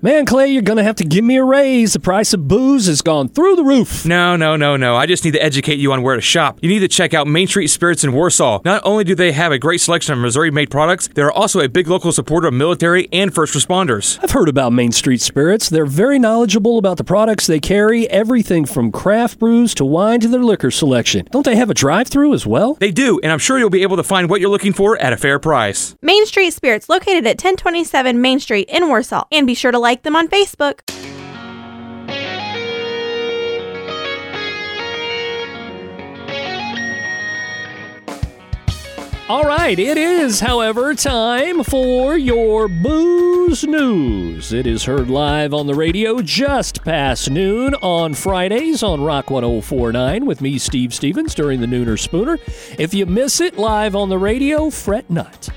Man, Clay, you're going to have to give me a raise. The price of booze has gone through the roof. No, no, no, no. I just need to educate you on where to shop. You need to check out Main Street Spirits in Warsaw. Not only do they have a great selection of Missouri made products, they're also a big local supporter of military and first responders. I've heard about Main Street Spirits. They're very knowledgeable about the products they carry, everything from craft brews to wine to their liquor selection. Don't they have a drive through as well? They do, and I'm sure you'll be able to find what you're looking for at a fair price. Main Street Spirits, located at 1027 Main Street in Warsaw. And be sure to like them on Facebook. All right, it is, however, time for your booze news. It is heard live on the radio just past noon on Fridays on Rock 1049 with me, Steve Stevens, during the Nooner Spooner. If you miss it live on the radio, fret not.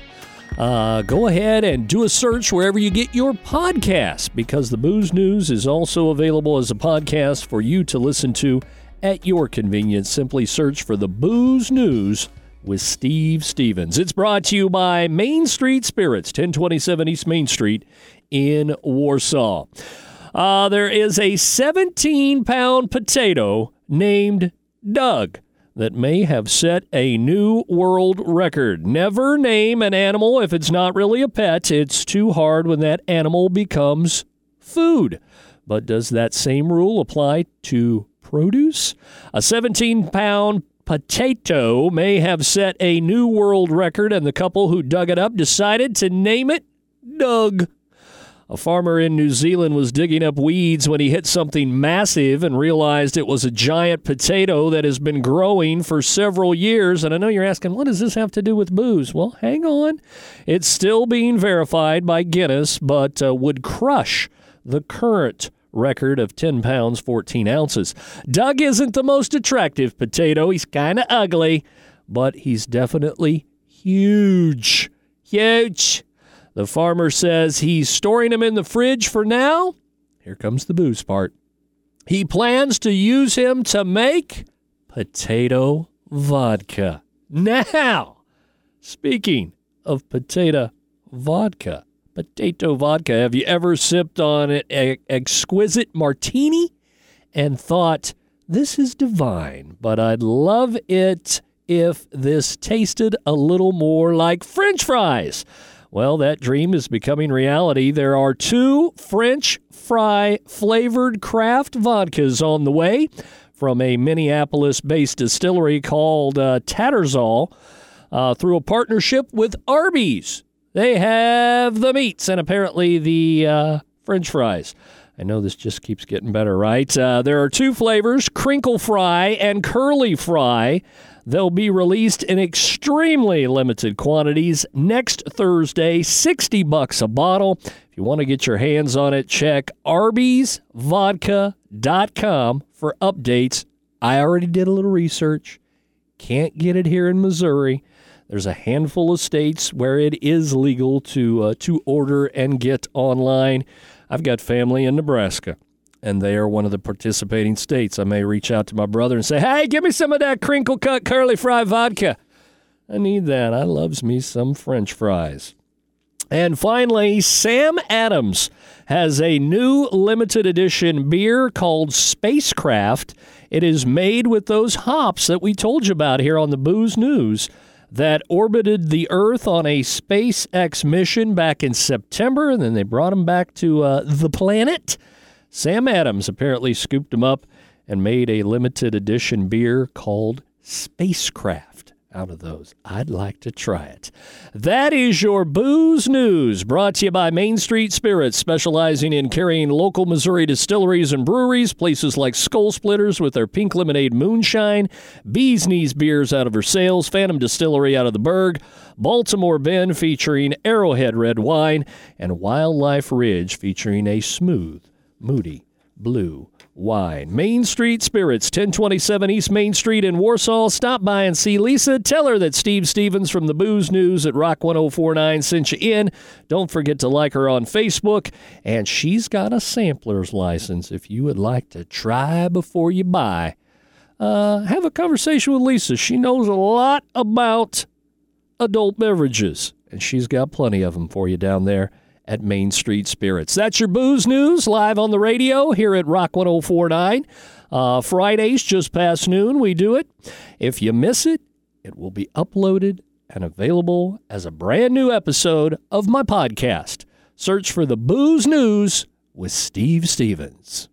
Uh, go ahead and do a search wherever you get your podcast because the Booze News is also available as a podcast for you to listen to at your convenience. Simply search for the Booze News with Steve Stevens. It's brought to you by Main Street Spirits, 1027 East Main Street in Warsaw. Uh, there is a 17 pound potato named Doug that may have set a new world record. Never name an animal if it's not really a pet. It's too hard when that animal becomes food. But does that same rule apply to produce? A 17 pound potato may have set a new world record, and the couple who dug it up decided to name it Doug. A farmer in New Zealand was digging up weeds when he hit something massive and realized it was a giant potato that has been growing for several years. And I know you're asking, what does this have to do with booze? Well, hang on. It's still being verified by Guinness, but uh, would crush the current record of 10 pounds, 14 ounces. Doug isn't the most attractive potato. He's kind of ugly, but he's definitely huge. Huge. The farmer says he's storing them in the fridge for now. Here comes the booze part. He plans to use him to make potato vodka. Now, speaking of potato vodka, potato vodka, have you ever sipped on an exquisite martini and thought, this is divine, but I'd love it if this tasted a little more like French fries? Well, that dream is becoming reality. There are two French fry flavored craft vodkas on the way from a Minneapolis based distillery called uh, Tattersall uh, through a partnership with Arby's. They have the meats and apparently the uh, French fries. I know this just keeps getting better, right? Uh, there are two flavors crinkle fry and curly fry. They'll be released in extremely limited quantities next Thursday, 60 bucks a bottle. If you want to get your hands on it, check arbysvodka.com for updates. I already did a little research. Can't get it here in Missouri. There's a handful of states where it is legal to uh, to order and get online. I've got family in Nebraska and they are one of the participating states. I may reach out to my brother and say, "Hey, give me some of that crinkle cut curly fry vodka." I need that. I loves me some French fries. And finally, Sam Adams has a new limited edition beer called Spacecraft. It is made with those hops that we told you about here on the Booze News that orbited the Earth on a SpaceX mission back in September, and then they brought them back to uh, the planet. Sam Adams apparently scooped them up and made a limited edition beer called Spacecraft out of those. I'd like to try it. That is your booze news, brought to you by Main Street Spirits, specializing in carrying local Missouri distilleries and breweries, places like Skull Splitters with their pink lemonade moonshine, Bees Knees beers out of Versailles, Phantom Distillery out of the Berg, Baltimore Bend featuring Arrowhead Red Wine, and Wildlife Ridge featuring a smooth Moody Blue Wine. Main Street Spirits, 1027 East Main Street in Warsaw. Stop by and see Lisa. Tell her that Steve Stevens from the Booze News at Rock 1049 sent you in. Don't forget to like her on Facebook. And she's got a sampler's license if you would like to try before you buy. Uh, have a conversation with Lisa. She knows a lot about adult beverages, and she's got plenty of them for you down there at Main Street Spirits. That's your booze news live on the radio here at Rock 1049. Uh, Fridays, just past noon, we do it. If you miss it, it will be uploaded and available as a brand new episode of my podcast. Search for the Booze News with Steve Stevens.